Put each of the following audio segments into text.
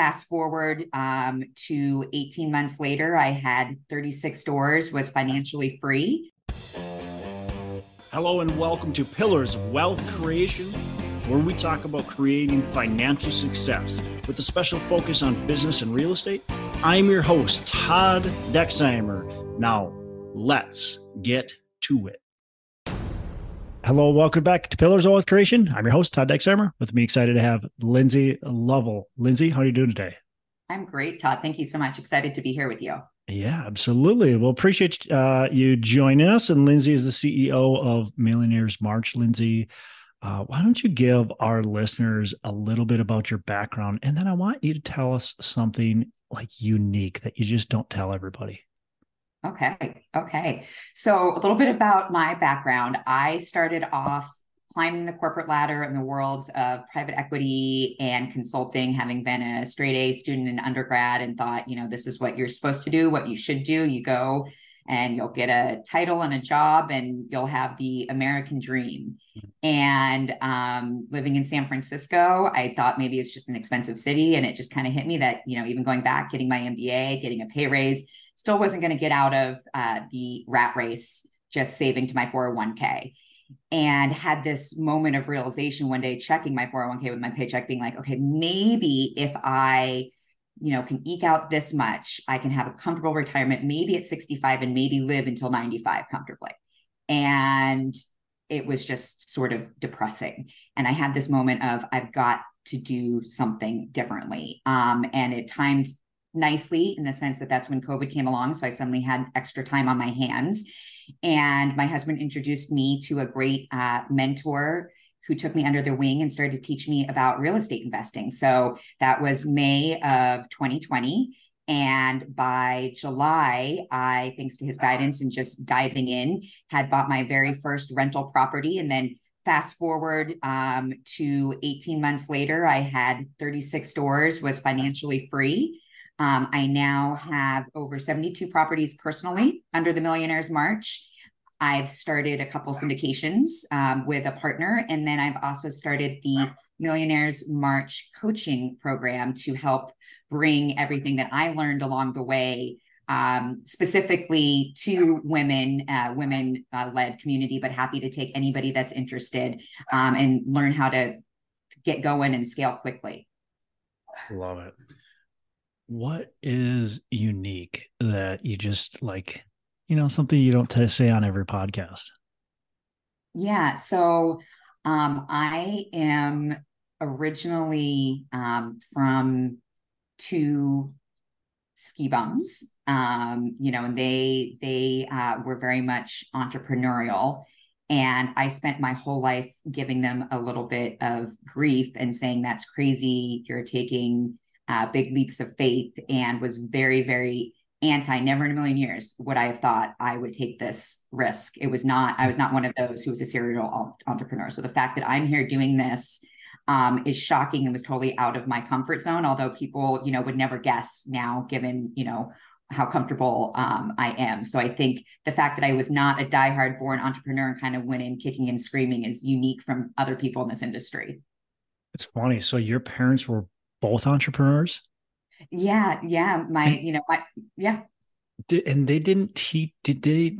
fast forward um, to 18 months later, I had 36 doors, was financially free. Hello, and welcome to Pillars of Wealth Creation, where we talk about creating financial success with a special focus on business and real estate. I'm your host, Todd Dexheimer. Now, let's get to it. Hello, welcome back to Pillars of Wealth Creation. I'm your host, Todd Dexheimer. With me, excited to have Lindsay Lovell. Lindsay, how are you doing today? I'm great, Todd. Thank you so much. Excited to be here with you. Yeah, absolutely. Well, appreciate uh, you joining us. And Lindsay is the CEO of Millionaires March. Lindsay, uh, why don't you give our listeners a little bit about your background? And then I want you to tell us something like unique that you just don't tell everybody. Okay. Okay. So, a little bit about my background. I started off climbing the corporate ladder in the worlds of private equity and consulting, having been a straight A student in undergrad and thought, you know, this is what you're supposed to do, what you should do. You go and you'll get a title and a job and you'll have the American dream. And um, living in San Francisco, I thought maybe it's just an expensive city. And it just kind of hit me that, you know, even going back, getting my MBA, getting a pay raise, still wasn't going to get out of uh, the rat race just saving to my 401k and had this moment of realization one day checking my 401k with my paycheck being like okay maybe if i you know can eke out this much i can have a comfortable retirement maybe at 65 and maybe live until 95 comfortably. And it was just sort of depressing. And i had this moment of i've got to do something differently. Um, and it timed nicely in the sense that that's when COVID came along. So I suddenly had extra time on my hands. And my husband introduced me to a great uh, mentor who took me under their wing and started to teach me about real estate investing. So that was May of 2020. And by July, I, thanks to his guidance and just diving in, had bought my very first rental property. And then fast forward um, to 18 months later, I had 36 doors, was financially free. Um, I now have over 72 properties personally under the Millionaires March. I've started a couple syndications um, with a partner, and then I've also started the Millionaires March coaching program to help bring everything that I learned along the way, um, specifically to women, uh, women uh, led community, but happy to take anybody that's interested um, and learn how to get going and scale quickly. Love it what is unique that you just like, you know, something you don't t- say on every podcast? Yeah. So um, I am originally um, from two ski bums, um, you know, and they they uh, were very much entrepreneurial. And I spent my whole life giving them a little bit of grief and saying, that's crazy. You're taking uh, big leaps of faith and was very, very anti. Never in a million years would I have thought I would take this risk. It was not, I was not one of those who was a serial entrepreneur. So the fact that I'm here doing this um, is shocking and was totally out of my comfort zone. Although people, you know, would never guess now, given, you know, how comfortable um, I am. So I think the fact that I was not a diehard born entrepreneur and kind of went in kicking and screaming is unique from other people in this industry. It's funny. So your parents were both entrepreneurs? Yeah, yeah. My, you know, my yeah. Did, and they didn't teach did they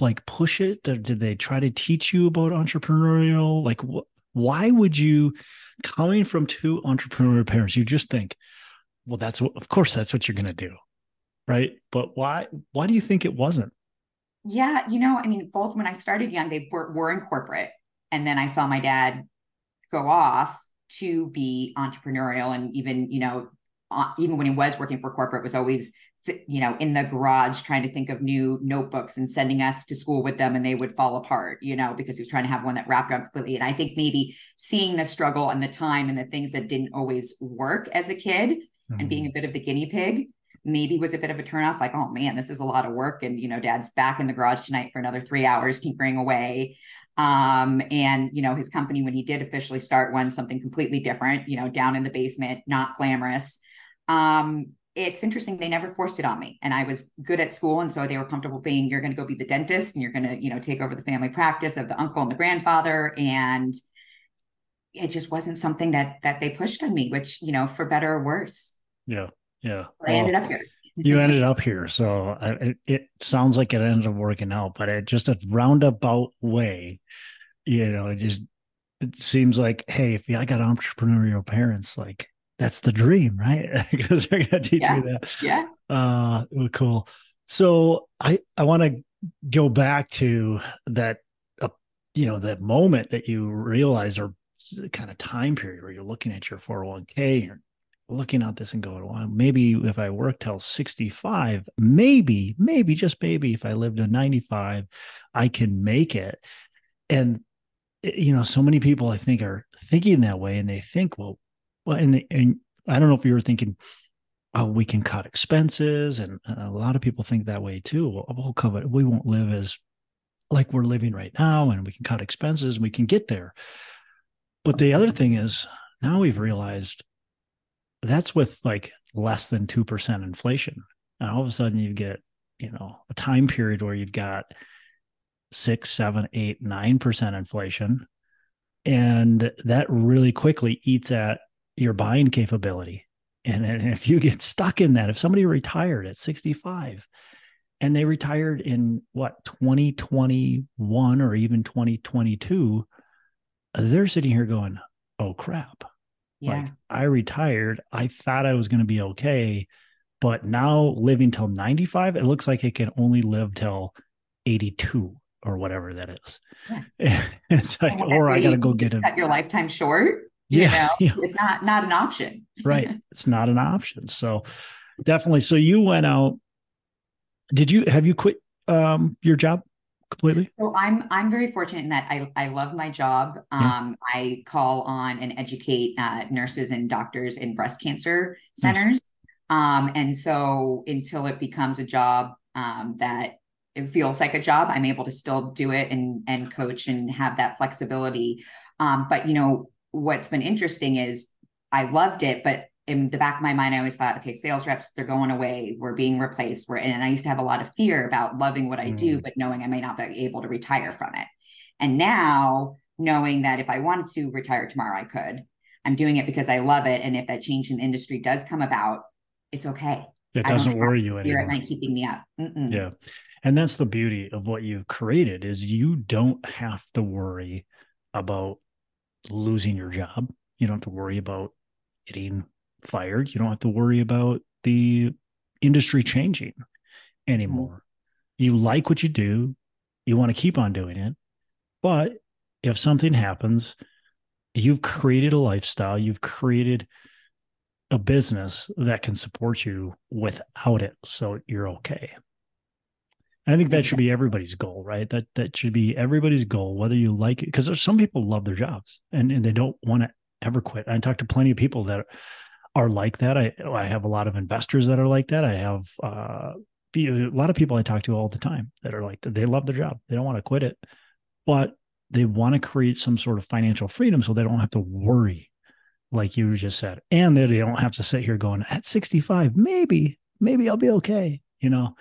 like push it or did they try to teach you about entrepreneurial like wh- why would you coming from two entrepreneurial parents you just think well that's what of course that's what you're going to do right but why why do you think it wasn't yeah you know i mean both when i started young they were, were in corporate and then i saw my dad go off to be entrepreneurial and even you know uh, even when he was working for corporate was always you know in the garage trying to think of new notebooks and sending us to school with them and they would fall apart you know because he was trying to have one that wrapped around completely and i think maybe seeing the struggle and the time and the things that didn't always work as a kid mm-hmm. and being mm-hmm. a bit of the guinea pig maybe was a bit of a turnoff like oh man this is a lot of work and you know dad's back in the garage tonight for another three hours tinkering away um, and you know his company when he did officially start one something completely different you know down in the basement not glamorous um, it's interesting they never forced it on me and i was good at school and so they were comfortable being you're going to go be the dentist and you're going to you know take over the family practice of the uncle and the grandfather and it just wasn't something that that they pushed on me which you know for better or worse Yeah. Yeah. I ended up here. You ended up here. So it, it sounds like it ended up working out, but it just a roundabout way, you know, it just, it seems like, hey, if I got entrepreneurial parents, like that's the dream, right? because they're going to teach yeah. me that. Yeah. Uh, cool. So I, I want to go back to that, uh, you know, that moment that you realize or kind of time period where you're looking at your 401k, you're looking at this and going, well, maybe if I work till 65, maybe, maybe, just maybe if I live to 95, I can make it. And, eh, you know, so many people I think are thinking that way and they think, well, well, and, and I don't know if you were thinking, oh, we can cut expenses. And a lot of people think that way too. Well, we'll cover, we won't live as like we're living right now and we can cut expenses and we can get there. But the other thing is now we've realized that's with like less than 2% inflation. And all of a sudden you get, you know, a time period where you've got six, seven, eight, nine percent inflation. And that really quickly eats at your buying capability. And, and if you get stuck in that, if somebody retired at 65 and they retired in what 2021 or even 2022, they're sitting here going, oh crap, yeah. Like I retired. I thought I was going to be okay. But now living till 95, it looks like it can only live till 82 or whatever that is. Yeah. it's like, well, or I got to go get it. Cut your lifetime short. Yeah, you know, yeah. It's not, not an option. right. It's not an option. So definitely. So you went out. Did you, have you quit um, your job? Completely? So I'm I'm very fortunate in that I I love my job. Um, yeah. I call on and educate uh, nurses and doctors in breast cancer centers. Nice. Um, and so until it becomes a job um, that it feels like a job, I'm able to still do it and and coach and have that flexibility. Um, but you know what's been interesting is I loved it, but in the back of my mind, I always thought, okay, sales reps, they're going away. We're being replaced. We're, and I used to have a lot of fear about loving what I mm. do, but knowing I may not be able to retire from it. And now knowing that if I wanted to retire tomorrow, I could. I'm doing it because I love it. And if that change in industry does come about, it's okay. It doesn't worry you anymore. at night keeping me up. Mm-mm. Yeah. And that's the beauty of what you've created is you don't have to worry about losing your job. You don't have to worry about getting fired. You don't have to worry about the industry changing anymore. Mm-hmm. You like what you do, you want to keep on doing it. But if something happens, you've created a lifestyle, you've created a business that can support you without it. So you're okay. And I think that should be everybody's goal, right? That that should be everybody's goal, whether you like it. Because there's some people love their jobs and, and they don't want to ever quit. I talk to plenty of people that are like that. I I have a lot of investors that are like that. I have uh, a lot of people I talk to all the time that are like they love their job. They don't want to quit it, but they want to create some sort of financial freedom so they don't have to worry, like you just said, and that they don't have to sit here going at 65, maybe maybe I'll be okay. You know,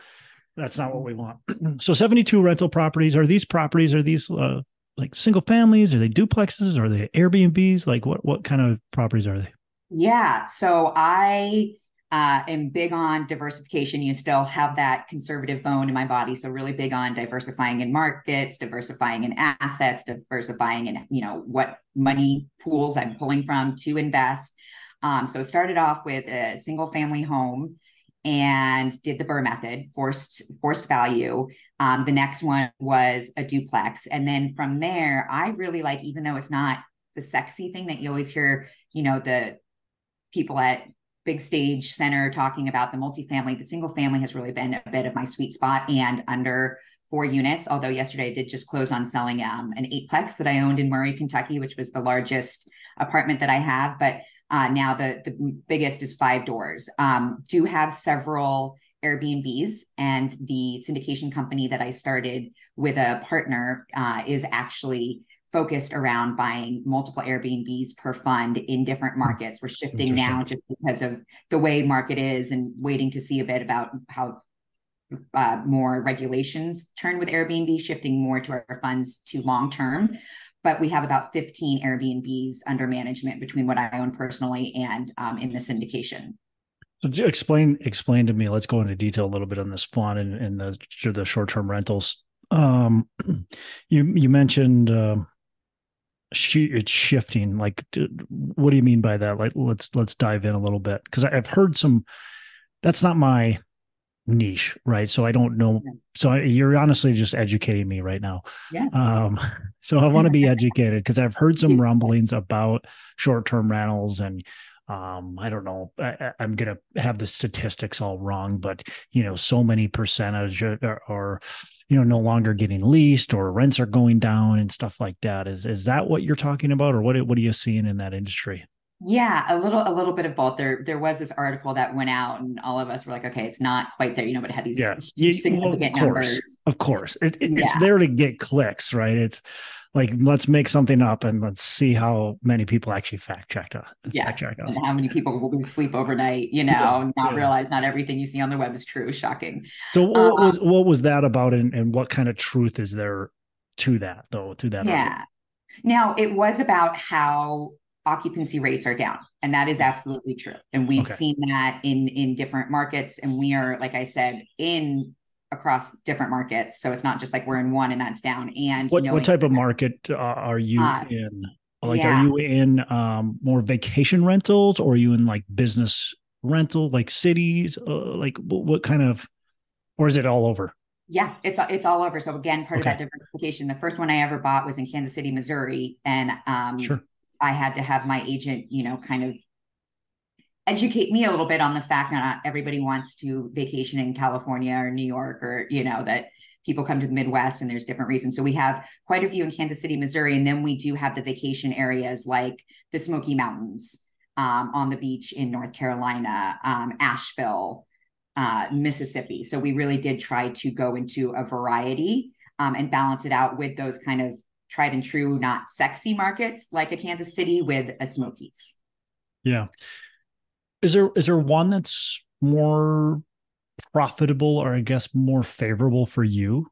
that's not what we want. so 72 rental properties are these properties are these uh, like single families? Are they duplexes? Are they Airbnbs? Like what what kind of properties are they? Yeah. So I uh, am big on diversification. You still have that conservative bone in my body. So really big on diversifying in markets, diversifying in assets, diversifying in, you know, what money pools I'm pulling from to invest. Um, so started off with a single family home and did the BRRRR method, forced forced value. Um, the next one was a duplex, and then from there, I really like, even though it's not the sexy thing that you always hear, you know, the people at big stage center talking about the multifamily. The single family has really been a bit of my sweet spot and under four units. Although yesterday I did just close on selling um, an eightplex that I owned in Murray, Kentucky, which was the largest apartment that I have. But uh, now the the biggest is five doors. Um, do have several Airbnbs, and the syndication company that I started with a partner uh, is actually focused around buying multiple Airbnbs per fund in different hmm. markets. We're shifting now just because of the way market is and waiting to see a bit about how uh, more regulations turn with Airbnb, shifting more to our funds to long term. But we have about 15 Airbnbs under management between what I own personally and um, in the syndication. So explain explain to me. Let's go into detail a little bit on this fund and, and the the short term rentals. Um, you you mentioned um, it's shifting. Like, what do you mean by that? Like, let's let's dive in a little bit because I've heard some. That's not my niche, right? So I don't know. So I, you're honestly just educating me right now. Yeah. Um, so I want to be educated because I've heard some rumblings about short term rentals and um, I don't know. I, am to have the statistics all wrong, but you know, so many percentage are, are, you know, no longer getting leased or rents are going down and stuff like that. Is is that what you're talking about, or what what are you seeing in that industry? Yeah, a little a little bit of both. There there was this article that went out, and all of us were like, okay, it's not quite there, you know, but it had these yeah. significant well, of course, numbers. Of course, it, it, yeah. it's there to get clicks, right? It's like let's make something up and let's see how many people actually fact check it. Yes, check and how many people will lose sleep overnight, you know, yeah, not yeah. realize not everything you see on the web is true. Shocking. So what um, was what was that about, and, and what kind of truth is there to that though? To that? Yeah. Argument? Now it was about how occupancy rates are down and that is absolutely true and we've okay. seen that in in different markets and we are like i said in across different markets. So it's not just like we're in one and that's down. And what, what type of market uh, are you uh, in? Like, yeah. are you in um, more vacation rentals or are you in like business rental, like cities? Uh, like what, what, kind of, or is it all over? Yeah, it's it's all over. So again, part okay. of that diversification. The first one I ever bought was in Kansas City, Missouri, and um, sure. I had to have my agent, you know, kind of educate me a little bit on the fact that not everybody wants to vacation in California or New York or, you know, that people come to the Midwest and there's different reasons. So we have quite a few in Kansas City, Missouri. And then we do have the vacation areas like the Smoky Mountains um, on the beach in North Carolina, um, Asheville, uh, Mississippi. So we really did try to go into a variety um, and balance it out with those kind of tried and true, not sexy markets like a Kansas City with a Smokies. Yeah is there is there one that's more profitable or I guess more favorable for you?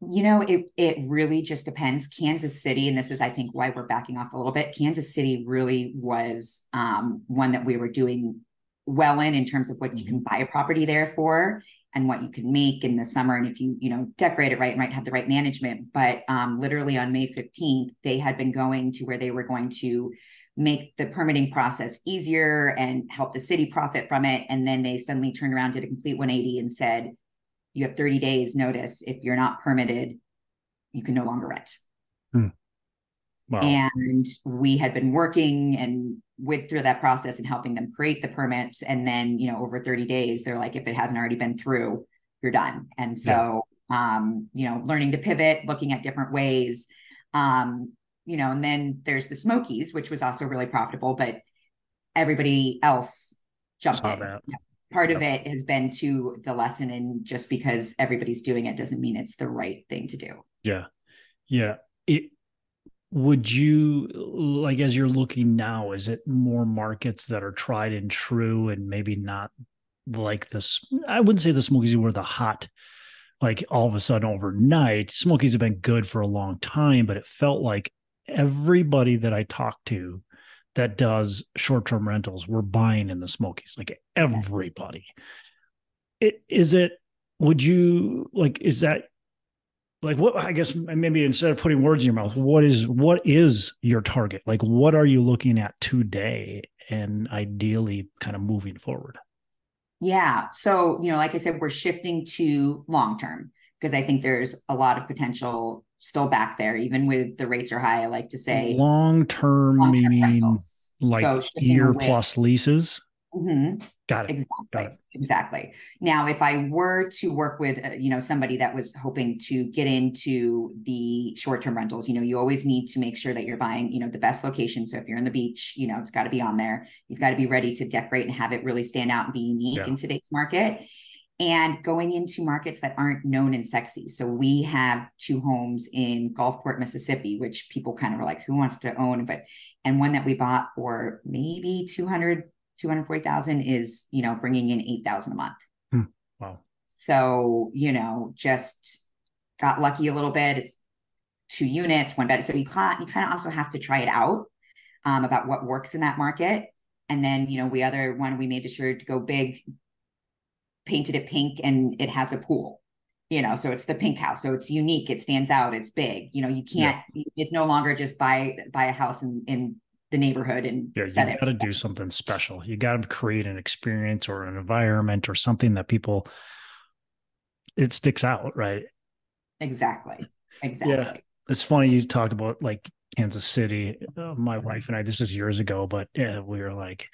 You know, it it really just depends. Kansas City, and this is I think why we're backing off a little bit. Kansas City really was um, one that we were doing well in in terms of what you can mm-hmm. buy a property there for and what you can make in the summer and if you you know decorate it right and might have the right management but um, literally on may 15th they had been going to where they were going to make the permitting process easier and help the city profit from it. And then they suddenly turned around, did a complete 180 and said, you have 30 days notice. If you're not permitted, you can no longer rent. Hmm. Wow. And we had been working and with through that process and helping them create the permits. And then, you know, over 30 days, they're like, if it hasn't already been through, you're done. And so, yeah. um, you know, learning to pivot, looking at different ways. Um, you know, and then there's the Smokies, which was also really profitable, but everybody else jumped in. That. Part of it has been to the lesson, and just because everybody's doing it doesn't mean it's the right thing to do. Yeah, yeah. It would you like as you're looking now? Is it more markets that are tried and true, and maybe not like this? I wouldn't say the Smokies were the hot like all of a sudden overnight. Smokies have been good for a long time, but it felt like everybody that I talk to that does short term rentals, we're buying in the Smokies, like everybody. It is it, would you like, is that like what I guess maybe instead of putting words in your mouth, what is what is your target? Like what are you looking at today and ideally kind of moving forward? Yeah. So, you know, like I said, we're shifting to long term because I think there's a lot of potential still back there, even with the rates are high. I like to say long term meaning rentals. like so year plus leases. Mm-hmm. Got it. Exactly. Got it. Exactly. Now, if I were to work with, uh, you know, somebody that was hoping to get into the short-term rentals, you know, you always need to make sure that you're buying, you know, the best location. So if you're in the beach, you know, it's got to be on there. You've got to be ready to decorate and have it really stand out and be unique yeah. in today's market and going into markets that aren't known and sexy. So we have two homes in Gulfport, Mississippi, which people kind of are like, who wants to own? But, and one that we bought for maybe 200, 240,000 is, you know, bringing in 8,000 a month. Hmm. Wow. So, you know, just got lucky a little bit. It's two units, one bed. So you can't, you kind of also have to try it out um, about what works in that market And then, you know, we other one we made sure to go big, painted it pink, and it has a pool. You know, so it's the pink house. So it's unique, it stands out, it's big. You know, you can't, yeah. it's no longer just buy buy a house in, in the neighborhood and yeah, you got to do something special. You got to create an experience or an environment or something that people it sticks out, right? Exactly. Exactly. Yeah. It's funny you talked about like Kansas City. Uh, my wife and I, this is years ago, but yeah, we were like,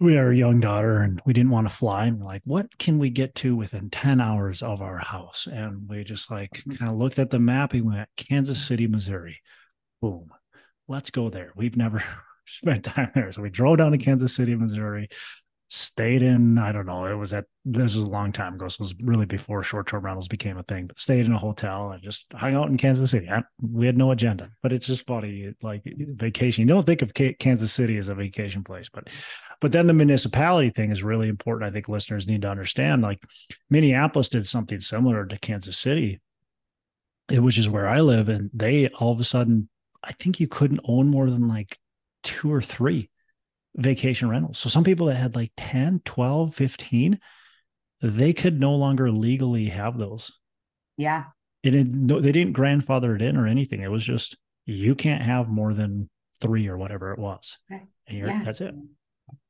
we had a young daughter and we didn't want to fly. And we're like, what can we get to within 10 hours of our house? And we just like mm-hmm. kind of looked at the map and went, Kansas City, Missouri. Boom let's go there. We've never spent time there. So we drove down to Kansas City, Missouri, stayed in, I don't know, it was at, this was a long time ago. So it was really before short term rentals became a thing, but stayed in a hotel and just hung out in Kansas City. we had no agenda, but it's just funny. Like vacation, you don't think of Kansas City as a vacation place, but, but then the municipality thing is really important. I think listeners need to understand like Minneapolis did something similar to Kansas City which is where I live. And they all of a sudden I think you couldn't own more than like two or three vacation rentals. So some people that had like 10, 12, 15, they could no longer legally have those. Yeah. It no, they didn't grandfather it in or anything. It was just you can't have more than three or whatever it was. Okay. And yeah. that's it.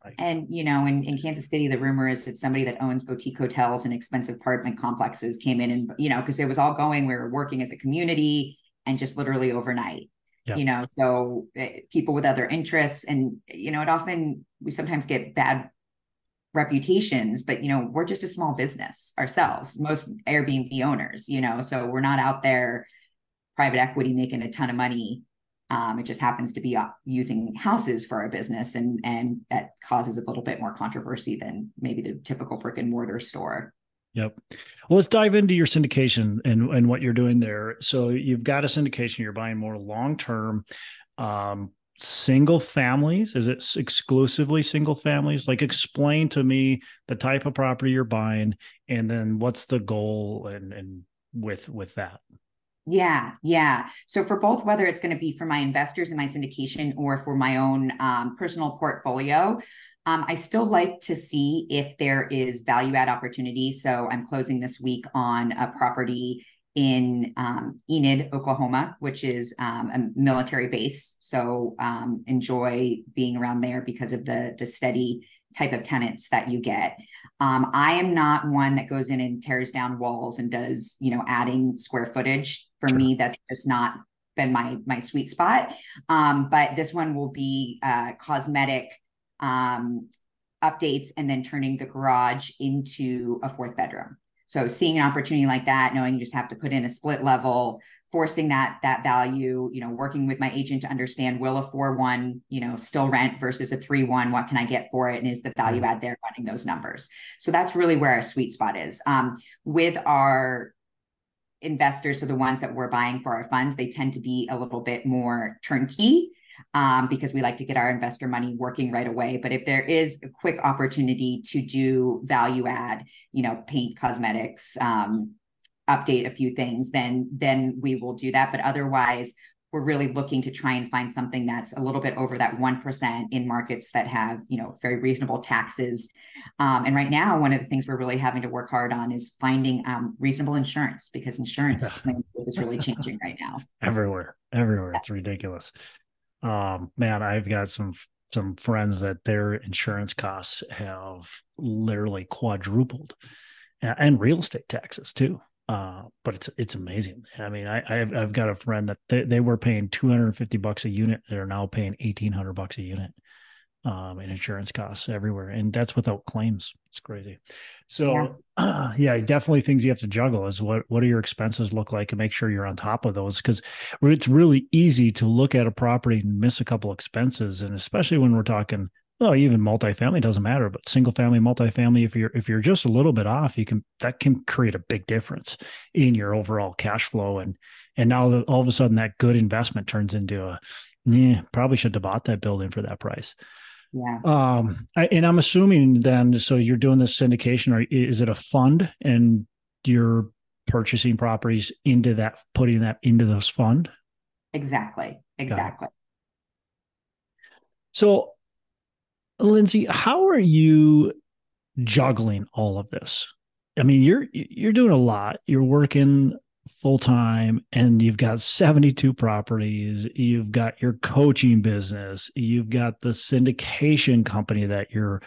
Like, and you know, in, in Kansas City, the rumor is that somebody that owns boutique hotels and expensive apartment complexes came in and you know, because it was all going, we were working as a community and just literally overnight yeah. you know so uh, people with other interests and you know it often we sometimes get bad reputations but you know we're just a small business ourselves most airbnb owners you know so we're not out there private equity making a ton of money um, it just happens to be uh, using houses for our business and and that causes a little bit more controversy than maybe the typical brick and mortar store Yep. Well, let's dive into your syndication and, and what you're doing there. So you've got a syndication, you're buying more long term, um, single families. Is it exclusively single families? Like, explain to me the type of property you're buying, and then what's the goal and and with with that. Yeah, yeah. So for both, whether it's going to be for my investors in my syndication or for my own um, personal portfolio, um, I still like to see if there is value add opportunity. So I'm closing this week on a property in um, Enid, Oklahoma, which is um, a military base. So um, enjoy being around there because of the the steady type of tenants that you get. Um, I am not one that goes in and tears down walls and does you know adding square footage. For me, that's just not been my my sweet spot. Um, but this one will be uh, cosmetic um, updates and then turning the garage into a fourth bedroom. So seeing an opportunity like that, knowing you just have to put in a split level, forcing that that value, you know, working with my agent to understand will a four one, you know, still rent versus a three one, what can I get for it, and is the value add there running those numbers? So that's really where our sweet spot is. Um, with our investors, so the ones that we're buying for our funds, they tend to be a little bit more turnkey um, because we like to get our investor money working right away. But if there is a quick opportunity to do value add, you know, paint, cosmetics, um, update a few things, then then we will do that. But otherwise, we're really looking to try and find something that's a little bit over that 1% in markets that have you know very reasonable taxes um, and right now one of the things we're really having to work hard on is finding um, reasonable insurance because insurance is really changing right now everywhere everywhere yes. it's ridiculous um, man, I've got some some friends that their insurance costs have literally quadrupled, and real estate taxes too. Uh, but it's it's amazing. I mean, I I've, I've got a friend that they, they were paying two hundred and fifty bucks a unit. They're now paying eighteen hundred bucks a unit um, and insurance costs everywhere, and that's without claims. It's crazy. So, yeah. Uh, yeah, definitely things you have to juggle is what what do your expenses look like, and make sure you're on top of those because it's really easy to look at a property and miss a couple expenses, and especially when we're talking. Well, even multifamily doesn't matter, but single family, multifamily, if you're if you're just a little bit off, you can that can create a big difference in your overall cash flow. And and now all of a sudden that good investment turns into a yeah, probably should have bought that building for that price. Yeah. Um, I, and I'm assuming then, so you're doing this syndication, or is it a fund and you're purchasing properties into that, putting that into this fund? Exactly. Exactly. So Lindsay, how are you juggling all of this? I mean, you're you're doing a lot. You're working full time and you've got 72 properties, you've got your coaching business, you've got the syndication company that you're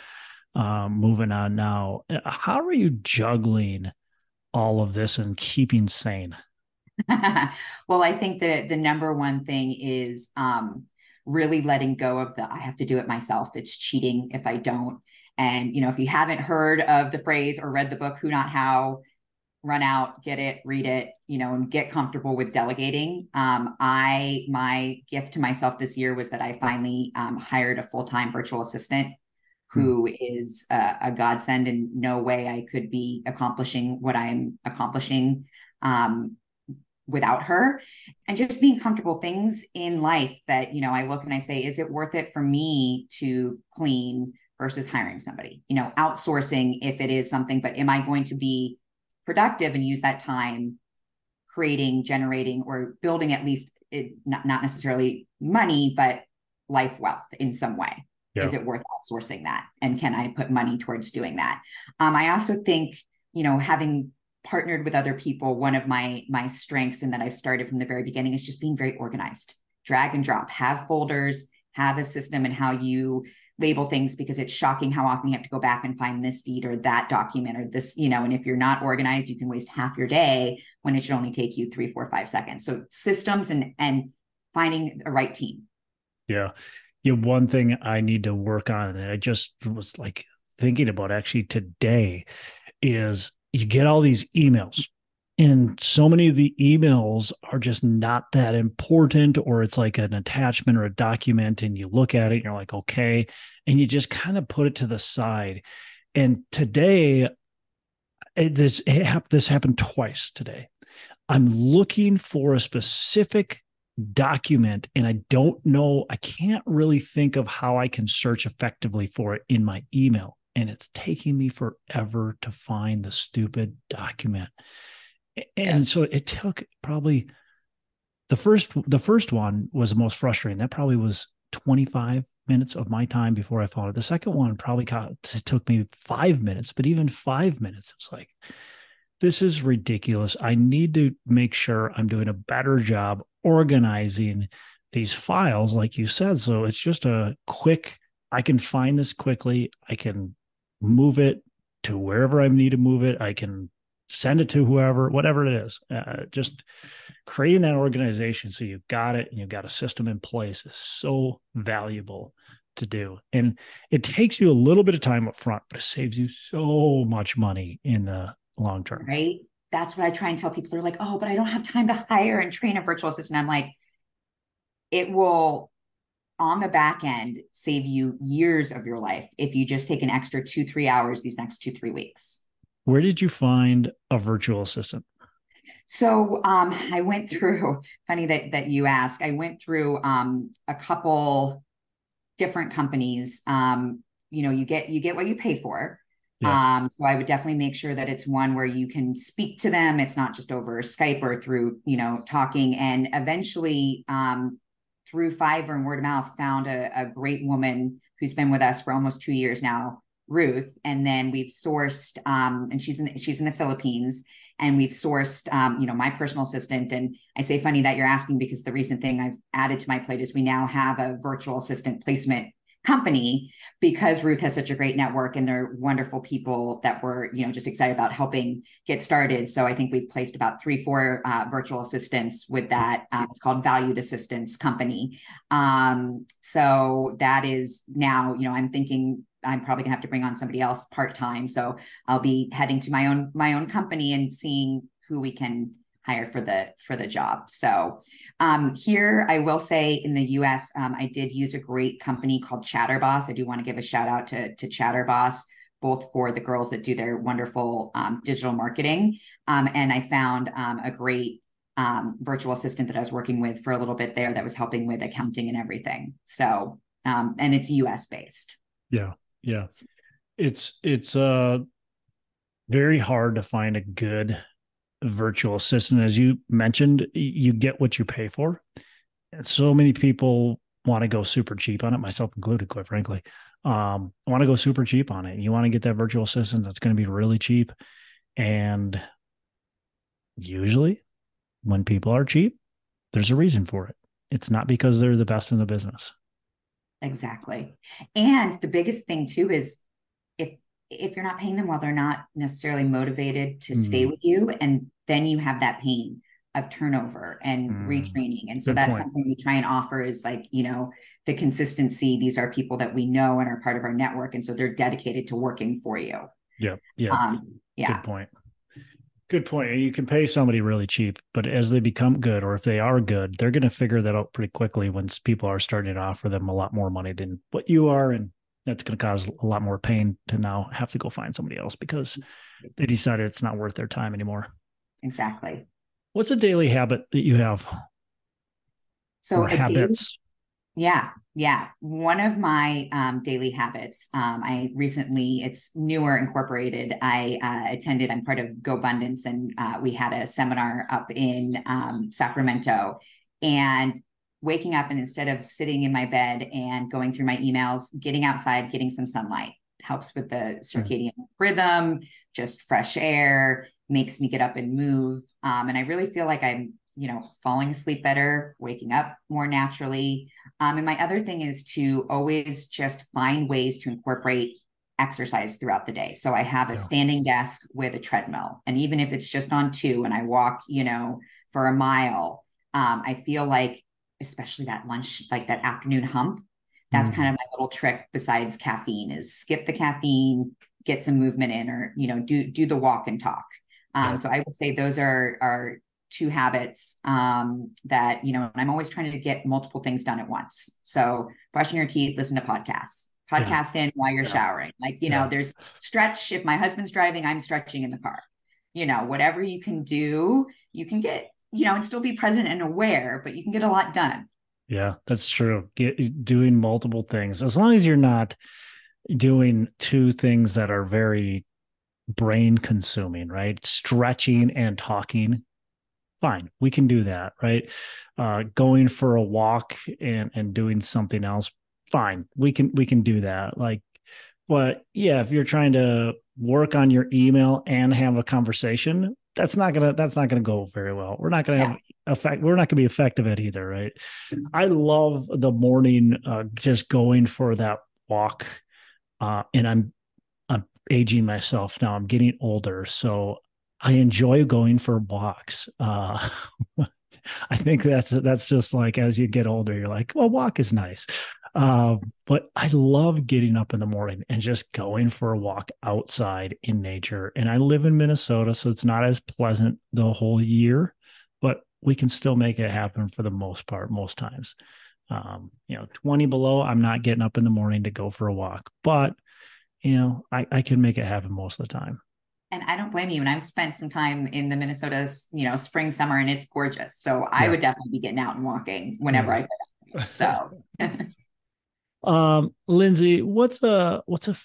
um, moving on now. How are you juggling all of this and keeping sane? well, I think that the number one thing is um, really letting go of the I have to do it myself. It's cheating if I don't. And you know, if you haven't heard of the phrase or read the book Who Not How, run out, get it, read it, you know, and get comfortable with delegating. Um, I my gift to myself this year was that I finally um, hired a full time virtual assistant hmm. who is a, a, godsend and no way I could be accomplishing what I'm accomplishing um, without her and just being comfortable things in life that you know i look and i say is it worth it for me to clean versus hiring somebody you know outsourcing if it is something but am i going to be productive and use that time creating generating or building at least it, not, not necessarily money but life wealth in some way. Yeah. is it worth outsourcing that? And can i put money towards doing that? Um, i also think you know having partnered with other people one of my my strengths and that i've started from the very beginning is just being very organized. Drag and drop. Have folders have a system and how you label things because it's shocking how often you have to go back and find this deed or that document or this you know and if you're not organized you can waste half your day when it should only take you three four five seconds. So systems and and finding a right team. Yeah. Yeah one thing i need to work on and i just was like thinking about actually today is you get all these emails and so many of the emails are just not that important or it's like an attachment or a document and you look at it and you're like okay and you just kind of put it to the side and today it, this, it, this happened twice today i'm looking for a specific document and i don't know i can't really think of how i can search effectively for it in my email and it's taking me forever to find the stupid document. And so it took probably the first the first one was the most frustrating. That probably was 25 minutes of my time before I found it. The second one probably got, took me five minutes, but even five minutes, it's like, this is ridiculous. I need to make sure I'm doing a better job organizing these files, like you said. So it's just a quick, I can find this quickly. I can move it to wherever I need to move it. I can send it to whoever, whatever it is. Uh, just creating that organization so you've got it and you've got a system in place is so valuable to do. And it takes you a little bit of time up front, but it saves you so much money in the long term. Right. That's what I try and tell people. They're like, oh, but I don't have time to hire and train a virtual assistant. I'm like, it will on the back end save you years of your life if you just take an extra two, three hours these next two, three weeks. Where did you find a virtual assistant? So um, I went through, funny that that you ask, I went through um, a couple different companies. Um, you know, you get you get what you pay for. Yeah. Um, so I would definitely make sure that it's one where you can speak to them. It's not just over Skype or through, you know, talking. And eventually, um, through Fiverr and word of mouth, found a, a great woman who's been with us for almost two years now, Ruth. And then we've sourced, um, and she's in the, she's in the Philippines, and we've sourced, um, you know, my personal assistant. And I say funny that you're asking because the recent thing I've added to my plate is we now have a virtual assistant placement company because Ruth has such a great network and they're wonderful people that were, you know, just excited about helping get started. So I think we've placed about three, four uh, virtual assistants with that. Uh, it's called Valued Assistance Company. Um, so that is now, you know, I'm thinking I'm probably gonna have to bring on somebody else part time. So I'll be heading to my own my own company and seeing who we can hire for the for the job. So um, here, I will say in the U.S., um, I did use a great company called Chatterboss. I do want to give a shout out to to Chatterboss, both for the girls that do their wonderful um, digital marketing, um, and I found um, a great um, virtual assistant that I was working with for a little bit there that was helping with accounting and everything. So, and it's U.S. based. Yeah, yeah, it's it's uh very hard to find a good virtual assistant. As you mentioned, you get what you pay for. And so many people want to go super cheap on it, myself included, quite frankly. um, I want to go super cheap on it. You want to get that virtual assistant that's going to be really cheap. And usually when people are cheap, there's a reason for it. It's not because they're the best in the business. Exactly. And the biggest thing too is if if you're not paying them well, they're not necessarily motivated to mm. stay with you. And then you have that pain of turnover and mm. retraining. And so Good that's point. something we try and offer is like, you know, the consistency. These are people that we know and are part of our network. And so they're dedicated to working for you. Yeah. Yeah. Um, yeah. Good point. Good point. You can pay somebody really cheap, but as they become good, or if they are good, they're going to figure that out pretty quickly once people are starting to offer them a lot more money than what you are. And that's going to cause a lot more pain to now have to go find somebody else because they decided it's not worth their time anymore. Exactly. What's a daily habit that you have? So habits. Yeah, yeah. One of my um, daily habits. Um, I recently, it's newer incorporated. I uh, attended. I'm part of Go GoBundance, and uh, we had a seminar up in um, Sacramento. And waking up and instead of sitting in my bed and going through my emails, getting outside, getting some sunlight helps with the mm. circadian rhythm, just fresh air makes me get up and move. Um, and I really feel like I'm, you know, falling asleep better, waking up more naturally. Um, and my other thing is to always just find ways to incorporate exercise throughout the day. So I have a standing desk with a treadmill. And even if it's just on two and I walk, you know, for a mile, um, I feel like, especially that lunch, like that afternoon hump, that's mm-hmm. kind of my little trick besides caffeine is skip the caffeine, get some movement in or, you know, do, do the walk and talk. Um, yeah. So I would say those are are two habits um, that you know. and I'm always trying to get multiple things done at once. So brushing your teeth, listen to podcasts, podcast yeah. in while you're yeah. showering. Like you know, there's stretch. If my husband's driving, I'm stretching in the car. You know, whatever you can do, you can get you know, and still be present and aware, but you can get a lot done. Yeah, that's true. Get, doing multiple things as long as you're not doing two things that are very brain consuming, right? Stretching and talking. Fine, we can do that, right? Uh, going for a walk and and doing something else. Fine, we can we can do that. Like, but yeah, if you're trying to work on your email and have a conversation, that's not gonna that's not gonna go very well. We're not gonna yeah. have effect. We're not gonna be effective at either, right? I love the morning, uh, just going for that walk, uh, and i'm I'm aging myself now. I'm getting older, so I enjoy going for walks. Uh, I think that's that's just like as you get older, you're like, well, walk is nice. Uh, but I love getting up in the morning and just going for a walk outside in nature. And I live in Minnesota, so it's not as pleasant the whole year, but we can still make it happen for the most part, most times. Um, you know, 20 below, I'm not getting up in the morning to go for a walk, but you know, I, I can make it happen most of the time. And I don't blame you. And I've spent some time in the Minnesota's, you know, spring, summer, and it's gorgeous. So yeah. I would definitely be getting out and walking whenever yeah. I could. So um Lindsay, what's a what's a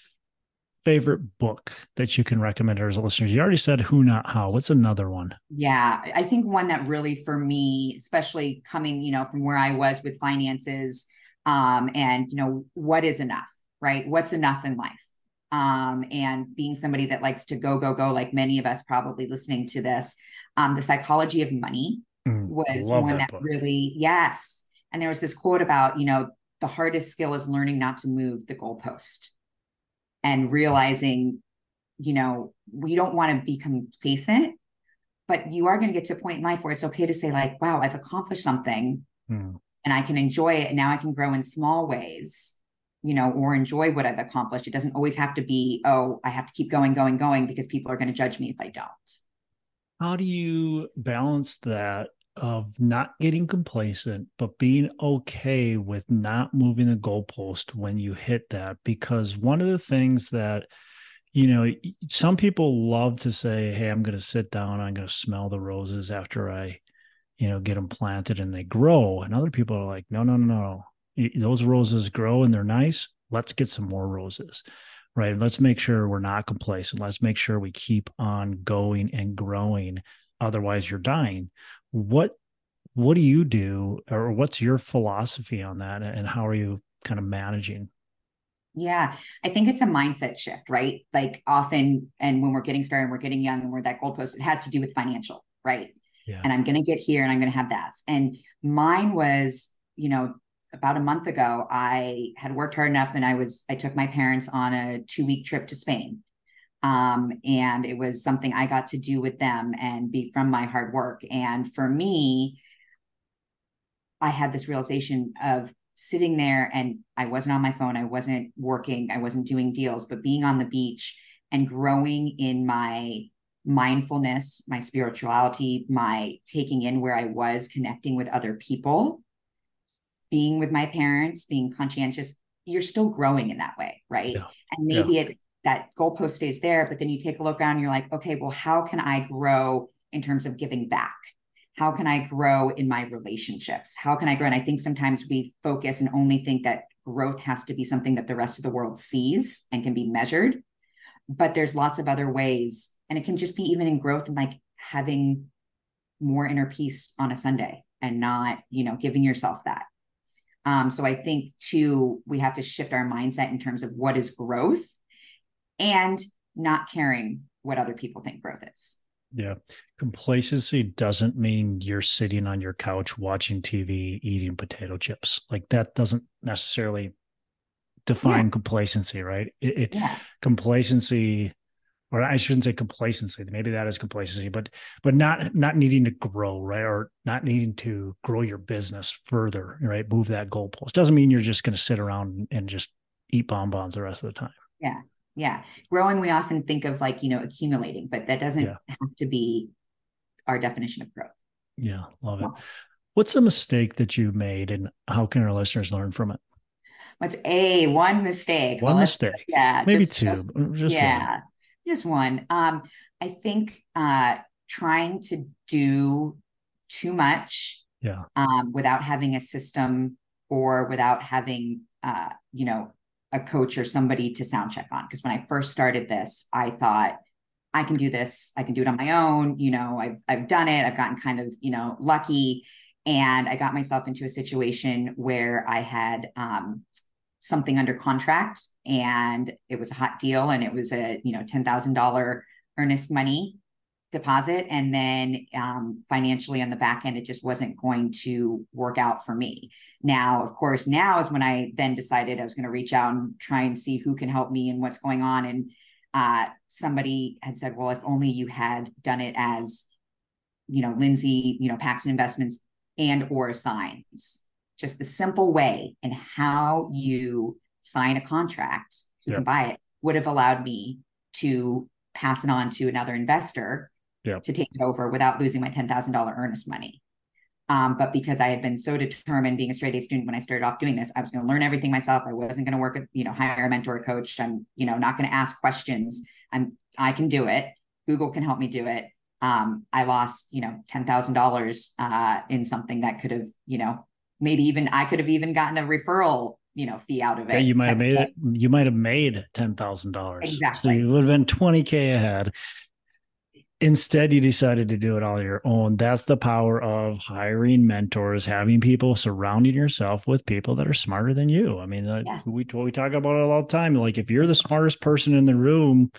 favorite book that you can recommend to our listeners? You already said who not how. What's another one? Yeah, I think one that really for me, especially coming, you know, from where I was with finances, um, and you know, what is enough, right? What's enough in life? Um, and being somebody that likes to go, go, go, like many of us probably listening to this, um, the psychology of money mm, was one that, that really, yes. And there was this quote about, you know, the hardest skill is learning not to move the goalpost and realizing, you know, we don't want to be complacent, but you are going to get to a point in life where it's okay to say, like, wow, I've accomplished something mm. and I can enjoy it. And now I can grow in small ways you know, or enjoy what I've accomplished. It doesn't always have to be, oh, I have to keep going, going, going because people are going to judge me if I don't. How do you balance that of not getting complacent, but being okay with not moving the goalpost when you hit that? Because one of the things that, you know, some people love to say, Hey, I'm going to sit down, I'm going to smell the roses after I, you know, get them planted and they grow. And other people are like, No, no, no, no those roses grow and they're nice. Let's get some more roses, right? Let's make sure we're not complacent. Let's make sure we keep on going and growing. Otherwise, you're dying. What what do you do, or what's your philosophy on that, and how are you kind of managing? Yeah, I think it's a mindset shift, right? Like often, and when we're getting started, and we're getting young, and we're that goalpost, it has to do with financial, right? Yeah. And I'm going to get here, and I'm going to have that. And mine was, you know, about a month ago, I had worked hard enough, and I was, I took my parents on a two week trip to Spain, um, and it was something I got to do with them and be from my hard work. And for me, I had this realization of sitting there and I wasn't on my phone, I wasn't working, I wasn't doing deals, but being on the beach and growing in my mindfulness, my spirituality, my taking in where I was, connecting with other people, being with my parents, being conscientious, you're still growing in that way, right? Yeah. And maybe yeah. it's that goalpost stays there, but then you take a look around, you're like, okay, well, how can I grow in terms of giving back? how can I grow in my relationships? How can I grow? And I think sometimes we focus and only think that growth has to be something that the rest of the world sees and can be measured. But there's lots of other ways. And it can just be even in growth and like having more inner peace on a Sunday and not, you know, giving yourself that. Um, so I think too, we have to shift our mindset in terms of what is growth and not caring what other people think growth is. Yeah. Complacency doesn't mean you're sitting on your couch watching TV, eating potato chips. Like that doesn't necessarily define yeah. complacency, right? It, it yeah. complacency or I shouldn't say complacency. Maybe that is complacency, but but not not needing to grow, right? Or not needing to grow your business further, right? Move that goalpost doesn't mean you're just going to sit around and just eat bonbons the rest of the time. Yeah, yeah growing we often think of like you know accumulating but that doesn't yeah. have to be our definition of growth yeah love it what's a mistake that you made and how can our listeners learn from it what's a one mistake one well, mistake yeah maybe just, two just, just yeah one. Just one um i think uh trying to do too much yeah um without having a system or without having uh you know a coach or somebody to sound check on. Because when I first started this, I thought I can do this. I can do it on my own. You know, I've I've done it. I've gotten kind of you know lucky, and I got myself into a situation where I had um, something under contract, and it was a hot deal, and it was a you know ten thousand dollar earnest money deposit. And then um, financially on the back end it just wasn't going to work out for me. Now of course now is when i then decided i was going to reach out and try and see who can help me and what's going on. And uh, somebody had said well if only you had done it as you know lindsay you know paxton investments and or assigns just the simple way and how you sign a contract you yep. can buy it would have allowed me to pass it on to another investor yeah. to take it over without losing my $10,000 earnest money. Um, but because I had been so determined being a straight A student when I started off doing this, I was going to learn everything myself. I wasn't going to work, you know, hire a mentor, coach. I'm, you know, not going to ask questions. I'm, I can do it. Google can help me do it. Um, I lost, you know, ten thousand uh, dollars in something that could have, you know, maybe even I could have even gotten a referral, you know, fee out of it. Yeah, you might have made it. You might have made ten thousand dollars. Exactly. So you would have been twenty k ahead. Instead, you decided to do it all your own. That's the power of hiring mentors, having people surrounding yourself with people that are smarter than you. I mean, yes. we we talk about it all the time. Like if you're the smartest person in the room,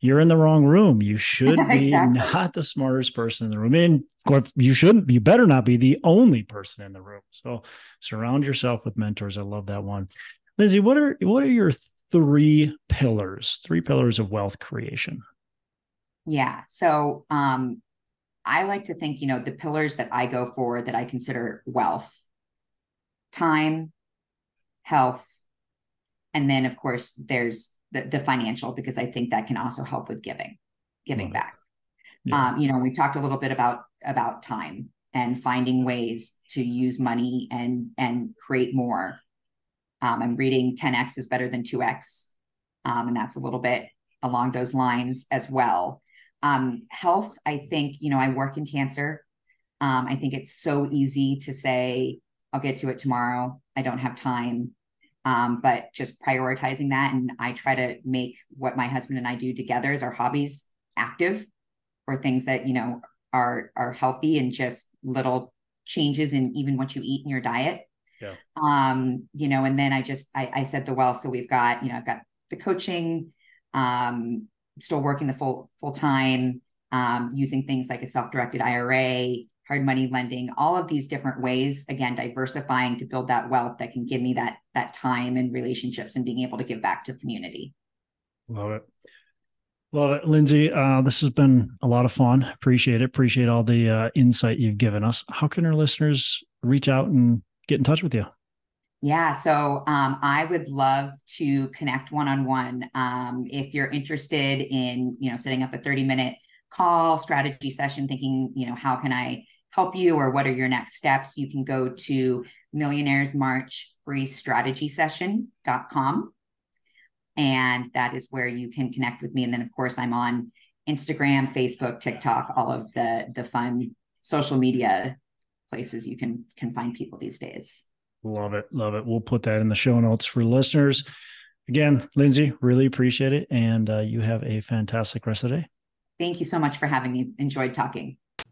you're in the wrong room. You should be exactly. not the smartest person in the room. And you shouldn't, you better not be the only person in the room. So surround yourself with mentors. I love that one. Lindsay, what are what are your three pillars, three pillars of wealth creation? Yeah. So um, I like to think, you know, the pillars that I go for that I consider wealth, time, health, and then of course there's the, the financial because I think that can also help with giving, giving back. Yeah. Um, you know, we've talked a little bit about about time and finding ways to use money and and create more. Um, I'm reading 10x is better than 2x, um, and that's a little bit along those lines as well. Um, health, I think, you know, I work in cancer. Um, I think it's so easy to say, I'll get to it tomorrow. I don't have time. Um, but just prioritizing that. And I try to make what my husband and I do together as our hobbies active or things that, you know, are are healthy and just little changes in even what you eat in your diet Yeah. Um, you know, and then I just I, I said the well, so we've got, you know, I've got the coaching, um, still working the full full time, um, using things like a self-directed IRA, hard money lending, all of these different ways, again, diversifying to build that wealth that can give me that that time and relationships and being able to give back to the community. Love it. Love it, Lindsay. Uh, this has been a lot of fun. Appreciate it. Appreciate all the uh, insight you've given us. How can our listeners reach out and get in touch with you? Yeah, so um, I would love to connect one on one. If you're interested in, you know, setting up a 30 minute call strategy session, thinking, you know, how can I help you or what are your next steps? You can go to millionaires march free strategy session.com and that is where you can connect with me. And then of course i'm on instagram facebook tiktok all of the the fun social media places you can can find people these days. Love it. Love it. We'll put that in the show notes for listeners. Again lindsay really appreciate it. And uh, you have a fantastic rest of the day. Thank you so much for having me. Enjoyed talking